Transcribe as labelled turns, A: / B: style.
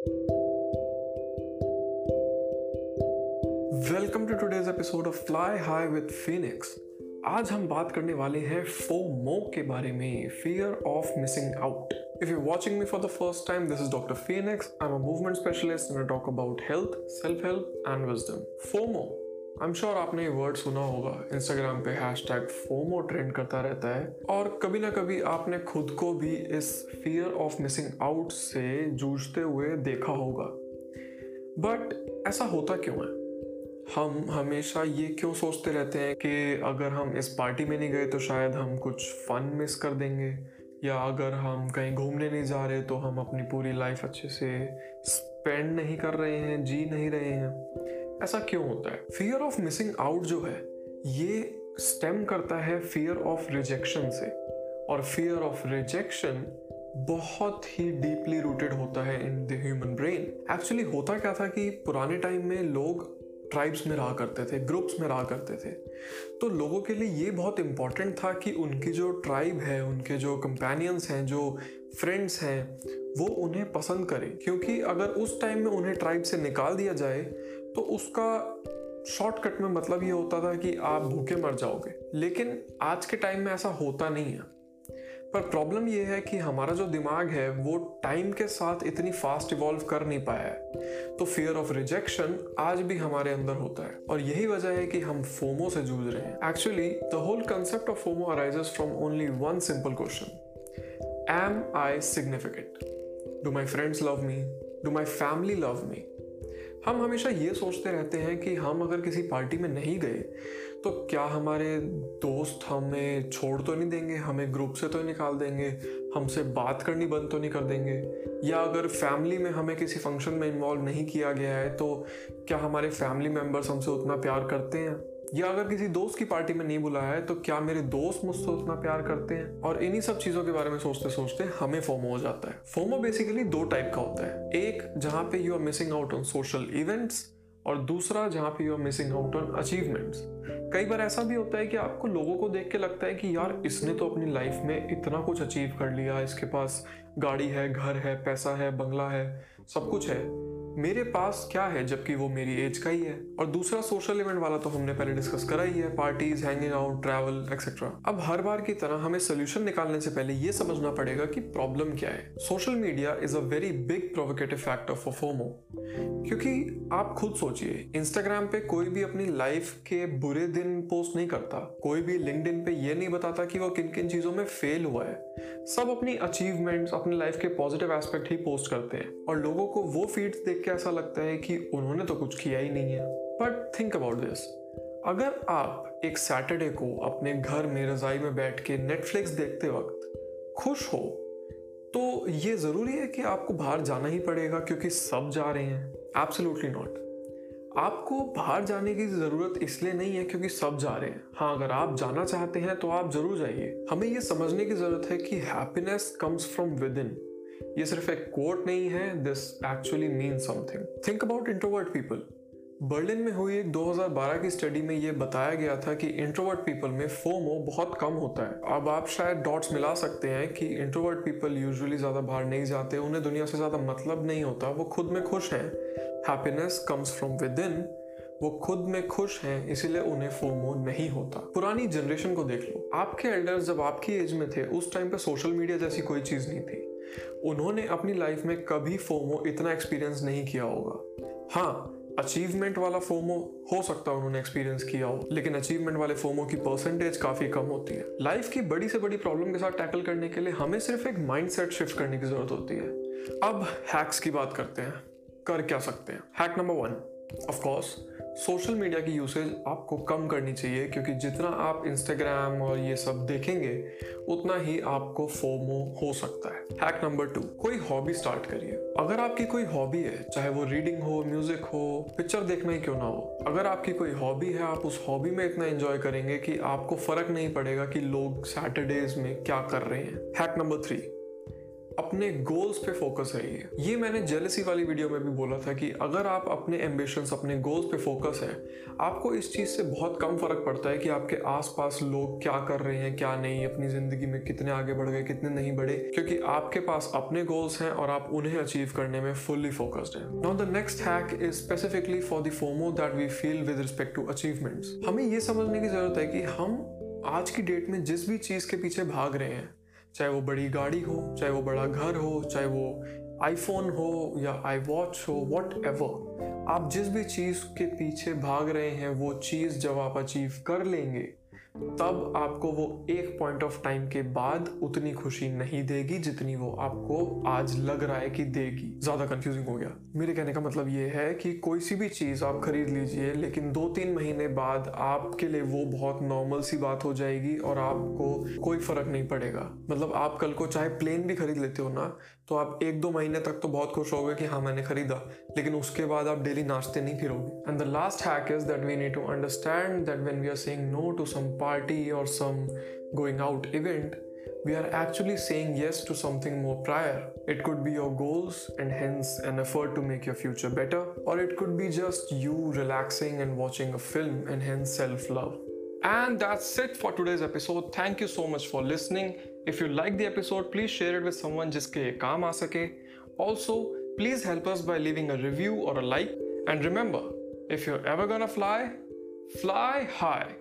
A: Welcome to today's episode of fly high with Phoenix आज हम बात करने वाले हैं फोमो के बारे में fear of missing out if you watching me for the first time this is doctor Phoenix I am a movement specialist and talk about health self help and wisdom FOMO. I am sure आपने ये word सुना होगा Instagram पे hashtag FOMO trend करता रहता है। और कभी ना कभी आपने खुद को भी इस फियर ऑफ़ मिसिंग आउट से जूझते हुए देखा होगा। बट ऐसा होता क्यों है? हम हमेशा ये क्यों सोचते रहते हैं कि अगर हम इस पार्टी में नहीं गए तो शायद हम कुछ फन मिस कर देंगे, या अगर हम कहीं घूमने नहीं जा रहे तो हम अपनी पूरी लाइफ अच्छे से स्पेंड नहीं कर रहे हैं, जी नहीं रहे हैं। ऐसा क्यों होता है? फियर ऑफ़ मिसिंग आउट जो है, ये स्टेम करता है फियर ऑफ़ रिजेक्शन से। और फियर ऑफ़ रिजेक्शन बहुत ही डीपली रूटेड होता है in the human brain actually होता क्या था कि पुराने टाइम में लोग ट्राइब्स में रहा करते थे ग्रुप्स में रहा करते थे। तो लोगों के लिए ये बहुत इंपॉर्टेंट था कि उनकी जो ट्राइब है, उनके जो कंपेनियंस हैं, जो फ्रेंड्स हैं, वो उन्हें पसंद करें। क्योंकि अगर उस टाइम में उन्हें ट्राइब से निकाल दिया जाए तो उसका शॉर्टकट में मतलब ये होता था कि आप भूखे मर जाओगे। लेकिन आज के टाइम में ऐसा होता नहीं है। पर प्रॉब्लम ये है कि हमारा जो दिमाग है, वो टाइम के साथ इतनी फास्ट इवॉल्व कर नहीं पाया है। तो फियर ऑफ़ रिजेक्शन आज भी हमारे अंदर होता है। और यही वजह है कि हम फोमो से जूझ रहे हैं। Actually the whole concept of FOMO arises from only one simple question am I significant do my friends love me do my family love me हम हमेशा ये सोचते रहते हैं कि हम अगर किसी पार्टी में नहीं गए तो क्या हमारे दोस्त हमें छोड़ तो नहीं देंगे, हमें ग्रुप से तो निकाल देंगे, हमसे बात करनी बंद तो नहीं कर देंगे? या अगर फैमिली में हमें किसी फ़ंक्शन में इन्वॉल्व नहीं किया गया है तो क्या हमारे फैमिली मेंबर्स हमसे उतना प्यार करते हैं? या अगर किसी दोस्त की पार्टी में नहीं बुलाया है तो क्या मेरे दोस्त मुझसे उतना प्यार करते हैं? और इन्हीं सब चीज़ों के बारे में सोचते सोचते हमें फोमो हो जाता है। फोमो बेसिकली दो टाइप का होता है। एक, जहाँ पे you are missing out on social events और दूसरा, जहाँ पे you are missing out on achievements कई बार ऐसा भी होता है कि आपको लोगों को देख के लगता है कि यार, इसने तो अपनी लाइफ में इतना कुछ अचीव कर लिया, इसके पास गाड़ी है, घर है, पैसा है, बंगला है, सब कुछ है। मेरे पास क्या है जबकि वो मेरी एज का ही है? और दूसरा सोशल इवेंट वाला तो हमने पहले डिस्कस करा ही है parties hanging out travel etcetera अब हर बार की तरह हमें सोल्यूशन निकालने से पहले ये समझना पड़ेगा कि प्रॉब्लम क्या है. Social media is a very big provocative factor for FOMO क्योंकि आप खुद सोचिए इंस्टाग्राम पे कोई भी अपनी लाइफ के बुरे दिन पोस्ट नहीं करता. कोई भी लिंक्डइन पे ये नहीं बताता कि वो किन किन चीज़ों में फेल हुआ है. सब अपनी अचीवमेंट्स अपनी लाइफ के पॉजिटिव एस्पेक्ट ही पोस्ट करते हैं। और लोगों को वो फीड्स देख के ऐसा लगता है कि उन्होंने तो कुछ किया ही नहीं है। बट थिंक अबाउट दिस अगर आप एक सैटरडे को अपने घर में रजाई में बैठ के नेटफ्लिक्स देखते वक्त खुश हो तो ये ज़रूरी है कि आपको बाहर जाना ही पड़ेगा, क्योंकि सब जा रहे हैं। एब्सोल्युटली नॉट आपको बाहर जाने की ज़रूरत इसलिए नहीं है क्योंकि सब जा रहे हैं। हाँ अगर आप जाना चाहते हैं तो आप ज़रूर जाइए। हमें ये समझने की ज़रूरत है कि happiness comes from within ये सिर्फ़ एक कोट नहीं है this actually mean something think about introvert people Berlin में हुई एक 2012 की स्टडी में ये बताया गया था कि इंट्रोवर्ट पीपल में फोमो बहुत कम होता है। अब आप शायद डॉट्स मिला सकते हैं कि इंट्रोवर्ट पीपल यूजुअली ज़्यादा बाहर नहीं जाते, उन्हें दुनिया से ज़्यादा मतलब नहीं होता, वो खुद में खुश हैं। Happiness comes from within वो खुद में खुश हैं, इसीलिए उन्हें फोमो नहीं होता। पुरानी जनरेशन को देख लो। आपके एल्डर्स जब आपकी एज में थे, उस टाइम पे सोशल मीडिया जैसी कोई चीज़ नहीं थी। उन्होंने अपनी लाइफ में कभी फोमो, इतना एक्सपीरियंस नहीं किया होगा। हाँ अचीवमेंट वाला फोमो हो सकता है उन्होंने एक्सपीरियंस किया हो, लेकिन अचीवमेंट वाले फोमो की परसेंटेज काफ़ी कम होती है। लाइफ की बड़ी से बड़ी प्रॉब्लम के साथ टैकल करने के लिए हमें सिर्फ़ एक माइंडसेट शिफ्ट करने की ज़रूरत होती है। अब हैक्स की बात करते हैं। कर क्या सकते हैं? Hack number one of course social media की यूसेज आपको कम करनी चाहिए, क्योंकि जितना आप इंस्टाग्राम और ये सब देखेंगे, उतना ही आपको फोमो हो सकता है। हैक नंबर टू कोई हॉबी स्टार्ट करिए। अगर आपकी कोई हॉबी है, चाहे वो रीडिंग हो म्यूज़िक हो पिक्चर देखना ही क्यों ना हो, अगर आपकी कोई हॉबी है, आप उस हॉबी में इतना एंजॉय करेंगे कि आपको फ़र्क नहीं पड़ेगा कि लोग सैटरडेज में क्या कर रहे हैं। हैक नंबर थ्री अपने गोल्स पे फोकस रहिए ये। मैंने जेलसी वाली वीडियो में भी बोला था कि अगर आप अपने एम्बिशंस अपने गोल्स पे फोकस है, आपको इस चीज़ से बहुत कम फ़र्क पड़ता है कि आपके आसपास लोग क्या कर रहे हैं, क्या नहीं, अपनी ज़िंदगी में कितने आगे बढ़ गए, कितने नहीं बढ़े, क्योंकि आपके पास अपने गोल्स हैं और आप उन्हें अचीव करने में फुल्ली फोकस्ड हैं। Now the next hack is specifically for the FOMO that we feel with respect to achievements हमें ये समझने की ज़रूरत है कि हम आज की डेट में जिस भी चीज़ के पीछे भाग रहे हैं चाहे वो बड़ी गाड़ी हो, चाहे वो बड़ा घर हो, चाहे वो आईफोन हो या आई वॉच हो वॉट एवर आप जिस भी चीज़ के पीछे भाग रहे हैं, वो चीज़ जब आप अचीव कर लेंगे तब आपको वो एक पॉइंट ऑफ़ टाइम के बाद उतनी खुशी नहीं देगी जितनी वो आपको आज लग रहा है कि देगी। ज़्यादा कंफ्यूजिंग हो गया। मेरे कहने का मतलब ये है कि कोई सी भी चीज़ आप खरीद लीजिए, लेकिन दो तीन महीने बाद आपके लिए वो बहुत नॉर्मल सी बात हो जाएगी और आपको कोई फ़र्क नहीं पड़ेगा। मतलब आप कल को चाहे प्लेन भी खरीद लेते हो ना तो आप एक दो महीने तक तो बहुत खुश होगे कि हाँ मैंने खरीदा। लेकिन उसके बाद आप डेली नाचते नहीं फिरोगे। And the last hack is that we need to understand that when we are saying no to some party और some going out event we are actually saying yes to something more prior. It could be your goals and hence an effort to make your future better, or it could be just you relaxing and watching a film and hence self love. And that's it for today's episode. Thank you so much for listening. If you like the episode, please share it with someone jiske ye kaam aa sake. Also, please help us by leaving a review or a like. And remember, if you're ever gonna fly, fly high.